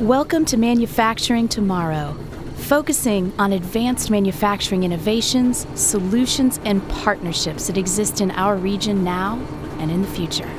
Welcome to Manufacturing Tomorrow, focusing on advanced manufacturing innovations, solutions, and partnerships that exist in our region now and in the future.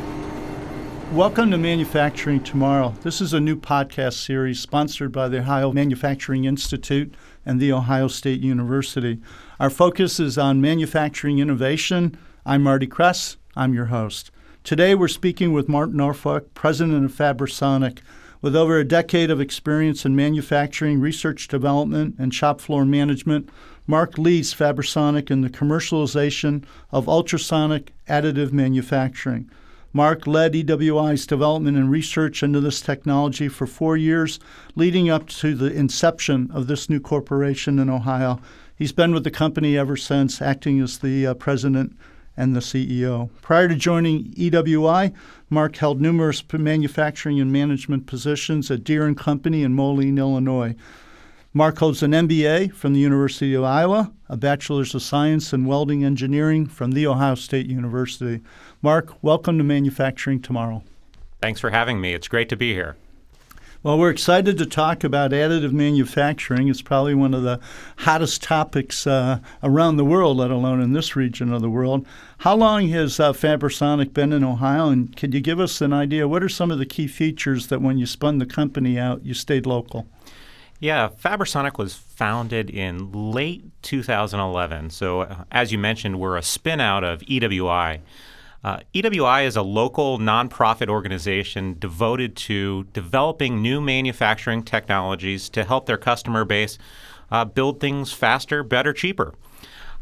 Welcome to Manufacturing Tomorrow. This is a new podcast series sponsored by the Ohio Manufacturing Institute and The Ohio State University. Our focus is on manufacturing innovation. I'm Marty Kress. I'm your host. Today we're speaking with Mark Norfolk, president of Fabrisonic. With over a decade of experience in manufacturing, research development, and shop floor management, Mark leads Fabrisonic in the commercialization of ultrasonic additive manufacturing. Mark led EWI's development and research into this technology for four years, leading up to the inception of this new corporation in Ohio. He's been with the company ever since, acting as the uh, president and the CEO. Prior to joining EWI, Mark held numerous manufacturing and management positions at Deere Company in Moline, Illinois. Mark holds an MBA from the University of Iowa, a Bachelor's of Science in Welding Engineering from The Ohio State University. Mark, welcome to Manufacturing Tomorrow. Thanks for having me. It's great to be here. Well, we're excited to talk about additive manufacturing. It's probably one of the hottest topics uh, around the world, let alone in this region of the world. How long has uh, been in Ohio, and can you give us an idea? What are some of the key features that when you spun the company out, you stayed local? Yeah, Fabrisonic was founded in late 2011. So, uh, as you mentioned, we're a spin out of EWI. Uh, EWI is a local nonprofit organization devoted to developing new manufacturing technologies to help their customer base uh, build things faster, better, cheaper.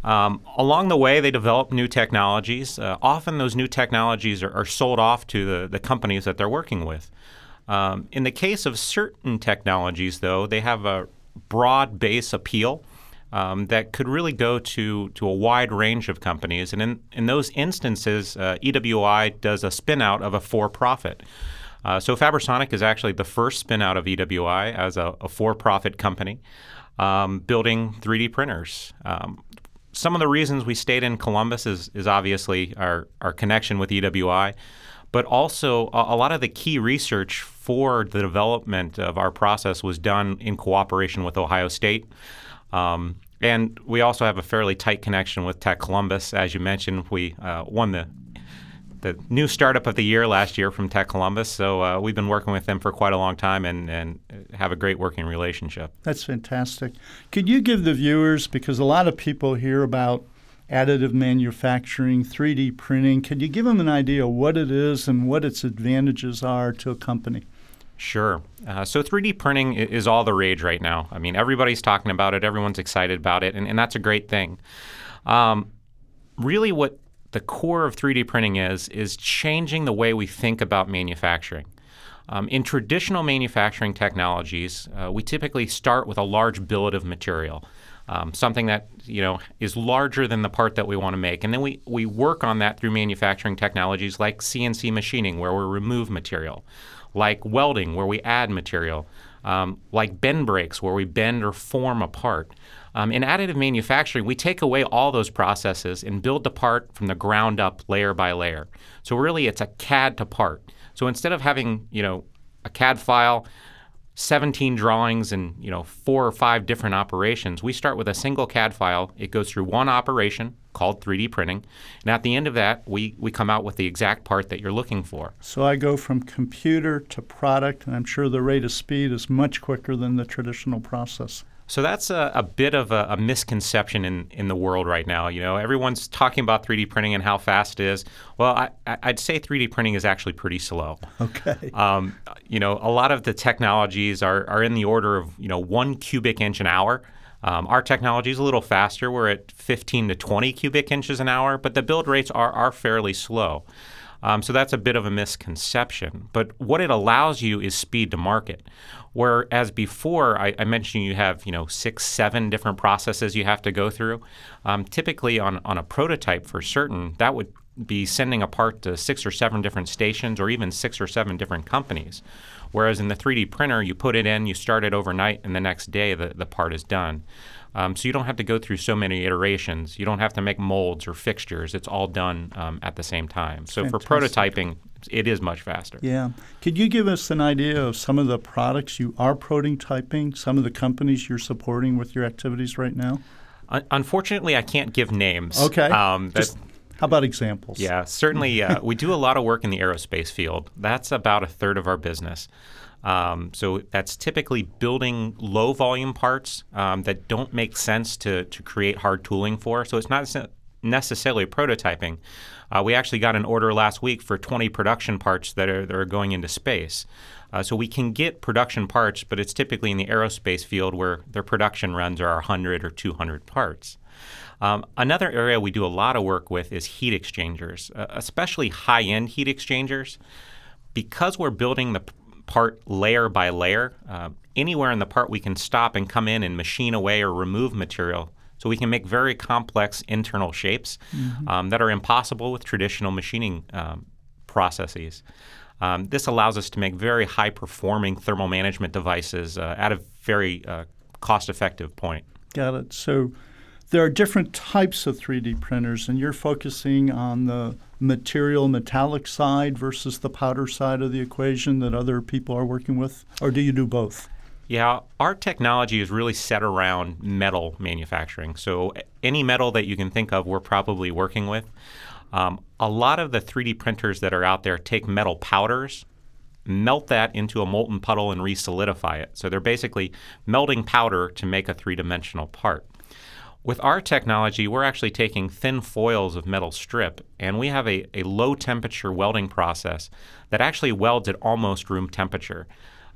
Um, along the way, they develop new technologies. Uh, often, those new technologies are, are, sold off to the, the companies that they're working with. Um, in the case of certain technologies, though, they have a broad base appeal um, that could really go to, to a wide range of companies. And in, in those instances, uh, EWI does a spin out of a for profit. Uh, so Fabrisonic is actually the first spin out of EWI as a, a for profit company um, building 3D printers. Um, some of the reasons we stayed in Columbus is, is obviously our, our connection with EWI, but also a, a lot of the key research for the development of our process was done in cooperation with Ohio State. Um, and we also have a fairly tight connection with Tech Columbus. As you mentioned, we uh, won the the new startup of the year last year from Tech Columbus. So uh, we've been working with them for quite a long time and, and have a great working relationship. That's fantastic. Could you give the viewers, because a lot of people hear about additive manufacturing, 3D printing, could you give them an idea of what it is and what its advantages are to a company? Sure. Uh, so 3D printing is all the rage right now. I mean, everybody's talking about it, everyone's excited about it, and, and that's a great thing. Um, really, what the core of 3D printing is, is changing the way we think about manufacturing. Um, in traditional manufacturing technologies, uh, we typically start with a large billet of material. Um, something that you know is larger than the part that we want to make, and then we, we work on that through manufacturing technologies like CNC machining, where we remove material like welding, where we add material, um, like bend brakes, where we bend or form a part. Um, in additive manufacturing, we take away all those processes and build the part from the ground up, layer by layer. So really, it's a CAD to part. So instead of having you know a CAD file 17 drawings and you know four or five different operations. We start with a single CAD file. It goes through one operation called 3D printing, and at the end of that, we we come out with the exact part that you're looking for. So I go from computer to product, and I'm sure the rate of speed is much quicker than the traditional process. So that's a, a bit of a, a, misconception in, in the world right now. You know, everyone's talking about 3D printing and how fast it is. Well, I, would say 3D printing is actually pretty slow. Okay. Um, you know, a lot of the technologies are, are in the order of you know one cubic inch an hour. Um, our technology is a little faster. We're at 15 to 20 cubic inches an hour, but the build rates are, are fairly slow. Um, so that's a bit of a misconception. But what it allows you is speed to market. Whereas before, I, I mentioned you have you know six, seven different processes you have to go through. Um, typically, on on a prototype for certain, that would be sending a part to six or seven different stations or even six or seven different companies. Whereas in the 3D printer, you put it in, you start it overnight, and the next day the, the part is done. Um, so you don't have to go through so many iterations. You don't have to make molds or fixtures. It's all done um, at the same time. So Fantastic. for prototyping, it is much faster. Yeah. Could you give us an idea of some of the products you are prototyping, some of the companies you're supporting with your activities right now? unfortunately, I can't give names. Okay. Um, Just, how about examples? Yeah, certainly. Uh, we do a lot of work in the aerospace field. That's about a third of our business. Um, so that's typically building low volume parts um, that don't make sense to, to create hard tooling for. So it's not necessarily prototyping. Uh, we actually got an order last week for 20 production parts that are, that are going into space. Uh, so we can get production parts, but it's typically in the aerospace field where their production runs are 100 or 200 parts. Um, another area we do a lot of work with is heat exchangers, uh, especially high end heat exchangers. Because we're building the part layer by layer. Uh, anywhere in the part, we can stop and come in and machine away or remove material. So we can make very complex internal shapes mm-hmm. um, that are impossible with traditional machining um, processes. Um, this allows us to make very high performing thermal management devices uh, at a very uh, cost effective point. Got it. So there are different types of 3D printers, and you're focusing on the material metallic side versus the powder side of the equation that other people are working with? Or do you do both? Yeah, our technology is really set around metal manufacturing. So any metal that you can think of, we're probably working with. Um, a lot of the 3D printers that are out there take metal powders, melt that into a molten puddle, and resolidify it. So they're basically melting powder to make a three dimensional part. With our technology, we're actually taking thin foils of metal strip, and we have a, a low temperature welding process that actually welds at almost room temperature.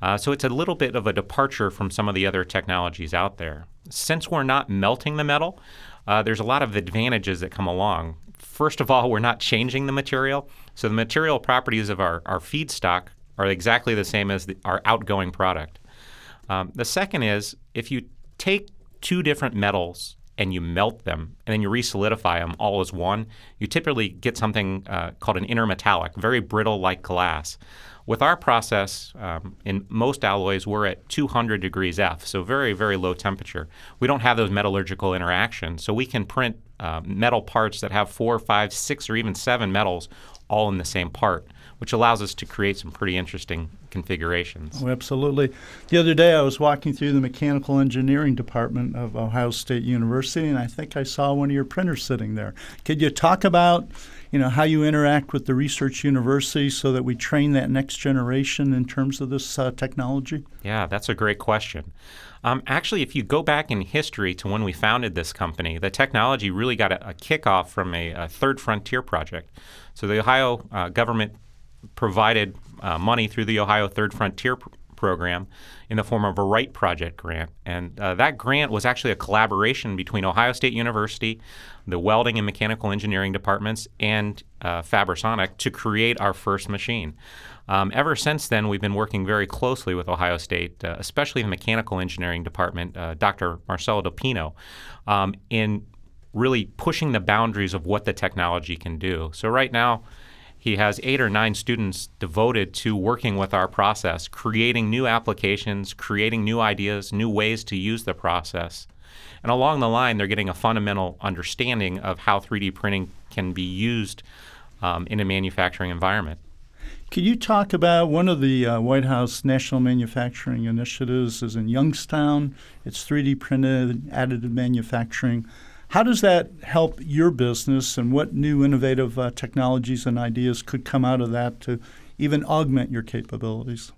Uh, so it's a little bit of a departure from some of the other technologies out there. Since we're not melting the metal, uh, there's a lot of advantages that come along. First of all, we're not changing the material, so the material properties of our, our feedstock are exactly the same as the, our outgoing product. Um, the second is if you take two different metals and you melt them and then you resolidify them all as one, you typically get something uh, called an intermetallic, very brittle like glass. With our process, um, in most alloys, we're at 200 degrees F, so very, very low temperature. We don't have those metallurgical interactions, so we can print uh, metal parts that have four, five, six, or even seven metals all in the same part which allows us to create some pretty interesting configurations. Oh, absolutely. The other day, I was walking through the mechanical engineering department of Ohio State University, and I think I saw one of your printers sitting there. Could you talk about, you know, how you interact with the research university so that we train that next generation in terms of this uh, technology? Yeah, that's a great question. Um, actually, if you go back in history to when we founded this company, the technology really got a, a kickoff from a, a, third frontier project. So the Ohio uh, government provided uh, money through the Ohio Third Frontier pr- program in the form of a Wright Project grant. And uh, that grant was actually a collaboration between Ohio State University, the welding and mechanical engineering departments, and uh, Fabrisonic to create our first machine. Um, ever since then, we've been working very closely with Ohio State, uh, especially the mechanical engineering department, uh, Dr. Marcelo Dapino, um, in really pushing the boundaries of what the technology can do. So right now, he has eight or nine students devoted to working with our process, creating new applications, creating new ideas, new ways to use the process. And along the line, they're getting a fundamental understanding of how 3D printing can be used um, in a manufacturing environment. Can you talk about one of the uh, White House national manufacturing initiatives is in Youngstown. It's 3D printed additive manufacturing. How does that help your business, and what new innovative uh, technologies and ideas could come out of that to even augment your capabilities?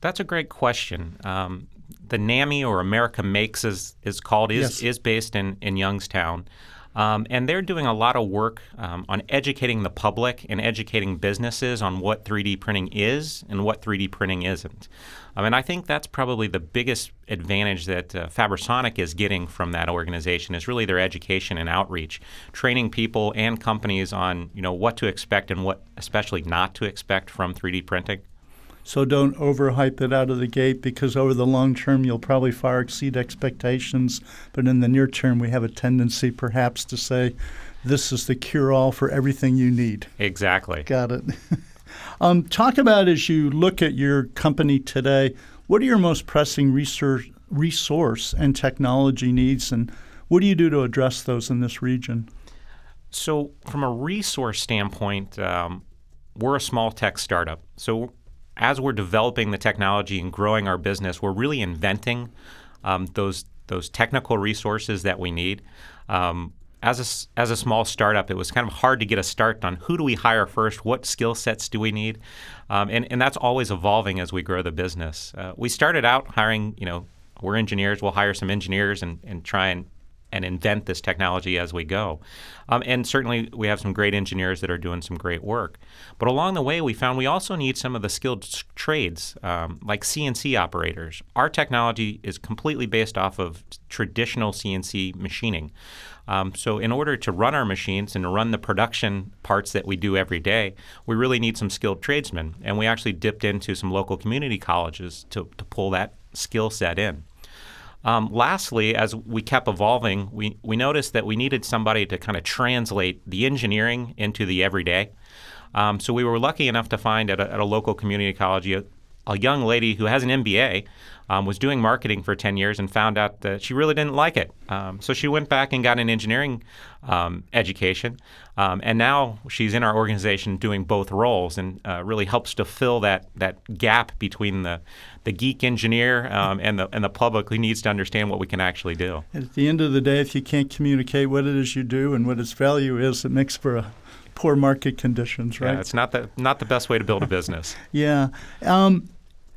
That's a great question. Um, the NAMI or America Makes is, is called is, yes. is based in, in Youngstown. Um, and they're doing a lot of work um, on educating the public and educating businesses on what 3D printing is and what 3D printing isn't. I mean, I think that's probably the biggest advantage that uh, Fabrisonic is getting from that organization is really their education and outreach, training people and companies on you know what to expect and what especially not to expect from 3D printing. So don't overhype it out of the gate because over the long term you'll probably far exceed expectations. But in the near term, we have a tendency perhaps to say, this is the cure all for everything you need. Exactly. Got it. um, talk about as you look at your company today, what are your most pressing research, resource and technology needs, and what do you do to address those in this region? So, from a resource standpoint, um, we're a small tech startup. So as we're developing the technology and growing our business, we're really inventing um, those those technical resources that we need. Um, as a, as a small startup, it was kind of hard to get a start on who do we hire first, what skill sets do we need, um, and, and that's always evolving as we grow the business. Uh, we started out hiring, you know, we're engineers, we'll hire some engineers and, and try and and invent this technology as we go. Um, and certainly, we have some great engineers that are doing some great work. But along the way, we found we also need some of the skilled trades, um, like CNC operators. Our technology is completely based off of traditional CNC machining. Um, so, in order to run our machines and to run the production parts that we do every day, we really need some skilled tradesmen. And we actually dipped into some local community colleges to, to pull that skill set in. Um, lastly, as we kept evolving, we, we noticed that we needed somebody to kind of translate the engineering into the everyday. Um, so we were lucky enough to find at a, at a local community college a, young lady who has an MBA, um, was doing marketing for 10 years, and found out that she really didn't like it. Um, so she went back and got an engineering um, education. Um, and now she's in our organization doing both roles and uh, really helps to fill that, that gap between the, the geek engineer um, and, the, and the public who needs to understand what we can actually do. At the end of the day, if you can't communicate what it is you do and what its value is, it makes for a poor market conditions, right? Yeah, it's not the, not the best way to build a business. yeah. Um,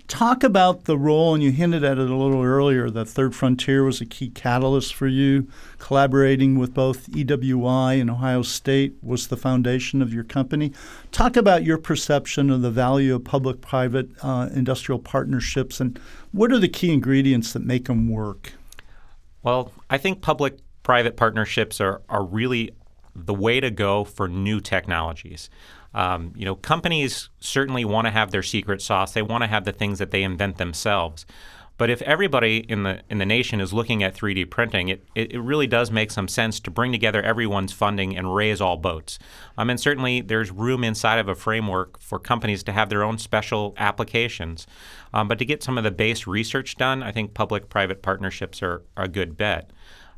talk about the role, and you hinted at it a little earlier, that Third Frontier was a key catalyst for you. Collaborating with both EWI and Ohio State was the foundation of your company. Talk about your perception of the value of public private uh, industrial partnerships and what are the key ingredients that make them work? Well, I think public private partnerships are, are really the way to go for new technologies. Um, you know, companies certainly want to have their secret sauce. They want to have the things that they invent themselves. But if everybody in the in the nation is looking at 3D printing, it, it, really does make some sense to bring together everyone's funding and raise all boats. Um, and certainly there's room inside of a framework for companies to have their own special applications. Um, but to get some of the base research done, I think public-private partnerships are, are a good bet.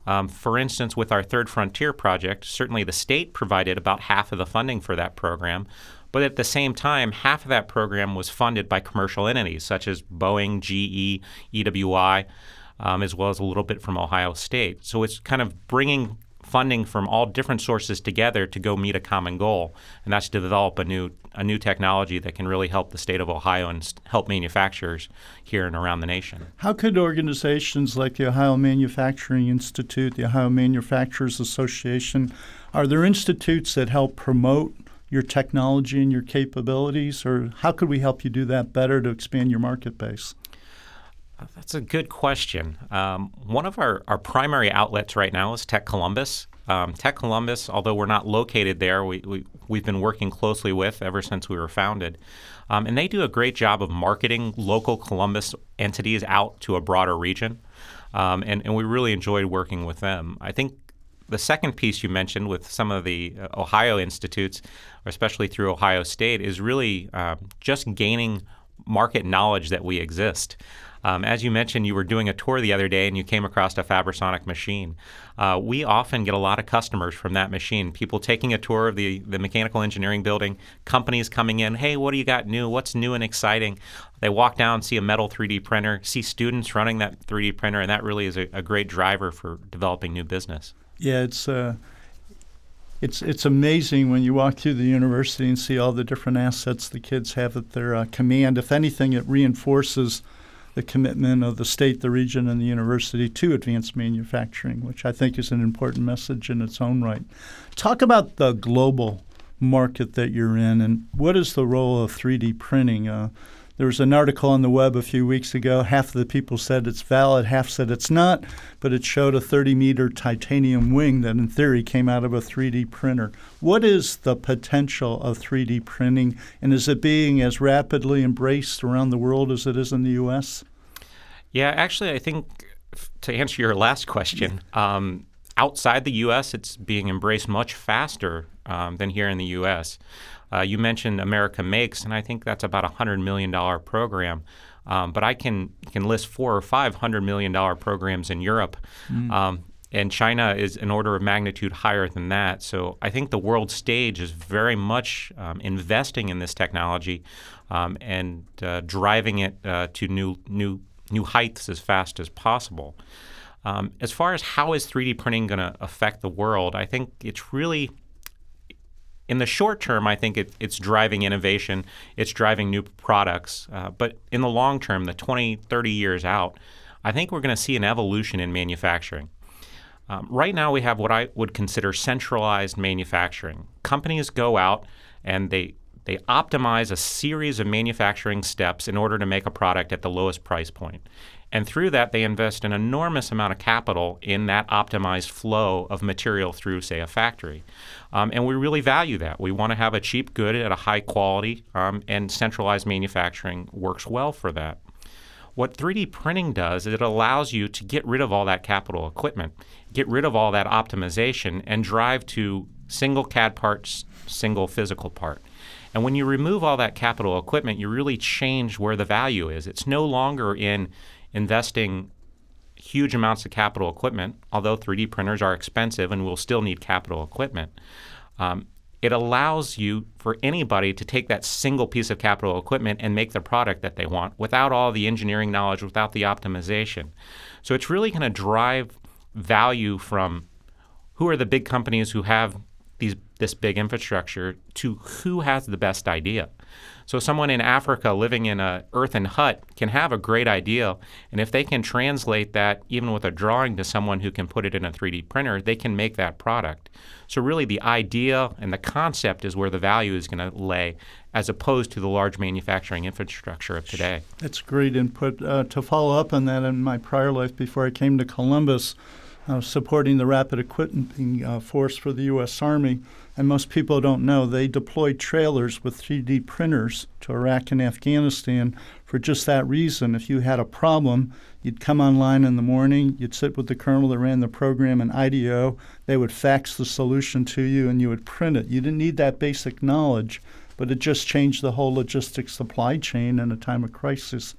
Um, for instance, with our Third Frontier project, certainly the state provided about half of the funding for that program. But at the same time, half of that program was funded by commercial entities such as Boeing, GE, EWI, um, as well as a little bit from Ohio State. So it's kind of bringing funding from all different sources together to go meet a common goal, and that's to develop a new a new technology that can really help the state of Ohio and help manufacturers here and around the nation. How could organizations like the Ohio Manufacturing Institute, the Ohio Manufacturers Association, are there institutes that help promote your technology and your capabilities, or how could we help you do that better to expand your market base? That's a good question. Um, one of our, our primary outlets right now is Tech Columbus. Um, Tech Columbus, although we're not located there, we, we, we've been working closely with ever since we were founded. Um, and they do a great job of marketing local Columbus entities out to a broader region. Um, and, and we really enjoyed working with them. I think the second piece you mentioned with some of the uh, Ohio institutes, especially through Ohio State, is really uh, just gaining market knowledge that we exist. Um, as you mentioned, you were doing a tour the other day and you came across a Fabrisonic machine. Uh, we often get a lot of customers from that machine. People taking a tour of the, the mechanical engineering building, companies coming in, hey, what do you got new? What's new and exciting? They walk down, see a metal 3D printer, see students running that 3D printer, and that really is a, a great driver for developing new business. Yeah, it's. Uh it's it's amazing when you walk through the university and see all the different assets the kids have at their uh, command. If anything, it reinforces the commitment of the state, the region, and the university to advanced manufacturing, which I think is an important message in its own right. Talk about the global market that you're in and what is the role of 3D printing? Uh, there was an article on the web a few weeks ago. Half of the people said it's valid, half said it's not, but it showed a 30 meter titanium wing that, in theory, came out of a 3D printer. What is the potential of 3D printing, and is it being as rapidly embraced around the world as it is in the U.S.? Yeah, actually, I think to answer your last question, um, outside the U.S., it's being embraced much faster um, than here in the U.S. Uh, you mentioned America Makes, and I think that's about a hundred million dollar program. Um, but I can can list four or five hundred million dollar programs in Europe. Mm. Um, and China is an order of magnitude higher than that. So I think the world stage is very much um, investing in this technology um, and uh, driving it uh, to new new new heights as fast as possible. Um, as far as how is 3D printing going to affect the world, I think it's really in the short term, I think it, it's driving innovation, it's driving new products. Uh, but in the long term, the 20, 30 years out, I think we're going to see an evolution in manufacturing. Um, right now, we have what I would consider centralized manufacturing. Companies go out and they they optimize a series of manufacturing steps in order to make a product at the lowest price point. And through that, they invest an enormous amount of capital in that optimized flow of material through, say, a factory. Um, and we really value that. We want to have a cheap good at a high quality, um, and centralized manufacturing works well for that. What 3D printing does is it allows you to get rid of all that capital equipment, get rid of all that optimization, and drive to single CAD parts, single physical part. And when you remove all that capital equipment, you really change where the value is. It's no longer in investing huge amounts of capital equipment, although 3D printers are expensive and we'll still need capital equipment. Um, it allows you for anybody to take that single piece of capital equipment and make the product that they want without all the engineering knowledge, without the optimization. So it's really going to drive value from who are the big companies who have this big infrastructure to who has the best idea. So someone in Africa living in a earthen hut can have a great idea, and if they can translate that even with a drawing to someone who can put it in a 3D printer, they can make that product. So really the idea and the concept is where the value is going to lay as opposed to the large manufacturing infrastructure of today. That's great input. Uh, to follow up on that, in my prior life before I came to Columbus, Was supporting the Rapid Equipment uh, Force for the U.S. Army and most people don't know, they deployed trailers with 3D printers to Iraq and Afghanistan for just that reason. If you had a problem, you'd come online in the morning, you'd sit with the colonel that ran the program in IDO, they would fax the solution to you, and you would print it. You didn't need that basic knowledge, but it just changed the whole logistics supply chain in a time of crisis.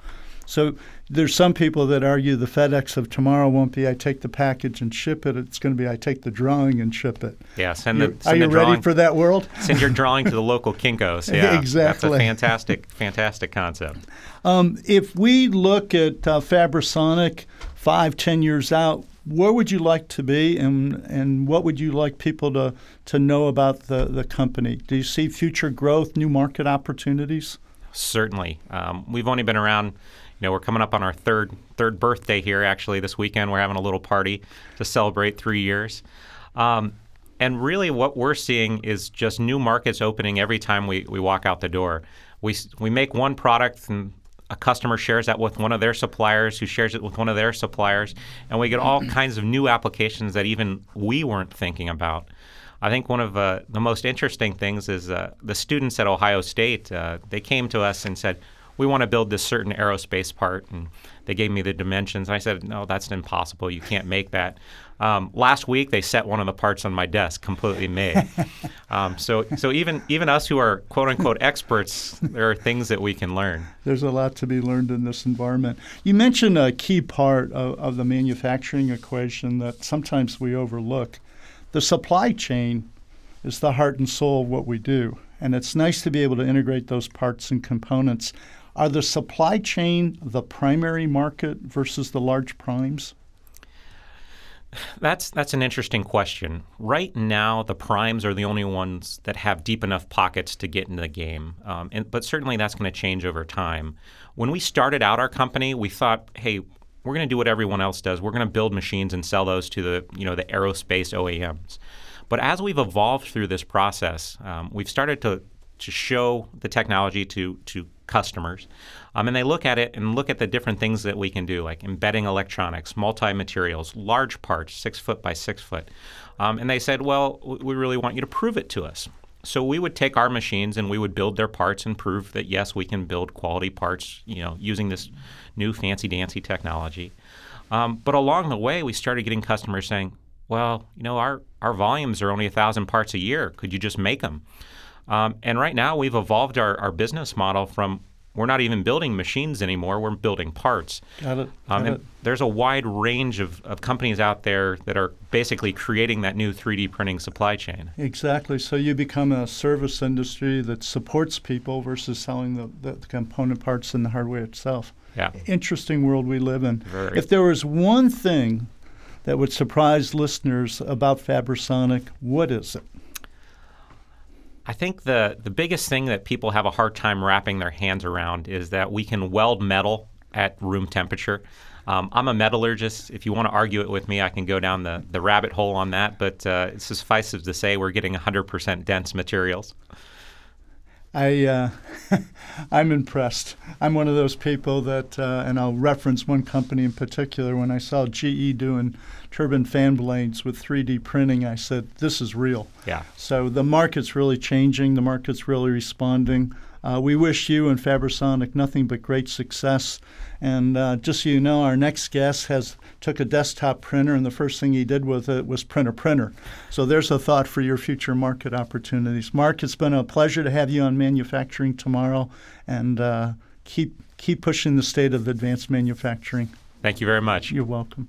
So there's some people that argue the FedEx of tomorrow won't be I take the package and ship it. It's going to be I take the drawing and ship it. Yeah, send the. Send are you the ready for that world? Send your drawing to the local Kinkos. Yeah, exactly. That's a fantastic, fantastic concept. Um, if we look at uh, Fabrisonic five, ten years out, where would you like to be, and and what would you like people to to know about the the company? Do you see future growth, new market opportunities? Certainly. Um, we've only been around know, we're coming up on our third third birthday here. Actually, this weekend we're having a little party to celebrate three years. Um, and really, what we're seeing is just new markets opening every time we, we walk out the door. We we make one product and a customer shares that with one of their suppliers, who shares it with one of their suppliers, and we get all kinds of new applications that even we weren't thinking about. I think one of uh, the most interesting things is uh, the students at Ohio State. Uh, they came to us and said, we want to build this certain aerospace part. And they gave me the dimensions. And I said, no, that's impossible. You can't make that. Um, last week, they set one of the parts on my desk, completely made. um, so, so even even us who are quote unquote experts, there are things that we can learn. There's a lot to be learned in this environment. You mentioned a key part of, of the manufacturing equation that sometimes we overlook. The supply chain is the heart and soul of what we do, and it's nice to be able to integrate those parts and components are the supply chain the primary market versus the large primes? That's that's an interesting question. Right now, the primes are the only ones that have deep enough pockets to get into the game, um, and, but certainly that's going to change over time. When we started out our company, we thought, hey, we're going to do what everyone else does. We're going to build machines and sell those to the you know the aerospace OEMs. But as we've evolved through this process, um, we've started to to show the technology to to customers. Um, and they look at it and look at the different things that we can do, like embedding electronics, multi materials, large parts, six foot by six foot. Um, and they said, well, we really want you to prove it to us. So we would take our machines and we would build their parts and prove that yes, we can build quality parts, you know, using this new fancy dancy technology. Um, but along the way, we started getting customers saying, well, you know, our, our volumes are only a thousand parts a year. Could you just make them? Um, and right now, we've evolved our, our business model from we're not even building machines anymore. We're building parts. Got it. Um, Got it. there's a wide range of, of companies out there that are basically creating that new 3D printing supply chain. Exactly. So you become a service industry that supports people versus selling the, the, the component parts and the hardware itself. Yeah. Interesting world we live in. Very. If there was one thing that would surprise listeners about Fabrisonic, what is it? I think the, the biggest thing that people have a hard time wrapping their hands around is that we can weld metal at room temperature. Um, I'm a metallurgist. If you want to argue it with me, I can go down the, the rabbit hole on that, but uh, it suffices to say we're getting 100% dense materials. I uh, I'm impressed. I'm one of those people that, uh, and I'll reference one company in particular. When I saw GE doing turbine fan blades with 3D printing, I said, "This is real." Yeah. So the market's really changing. The market's really responding. Uh, we wish you and Fabrisonic nothing but great success. And uh, just so you know, our next guest has took a desktop printer, and the first thing he did with it was print a printer. So there's a thought for your future market opportunities. Mark, it's been a pleasure to have you on Manufacturing Tomorrow, and uh, keep keep pushing the state of advanced manufacturing. Thank you very much. You're welcome.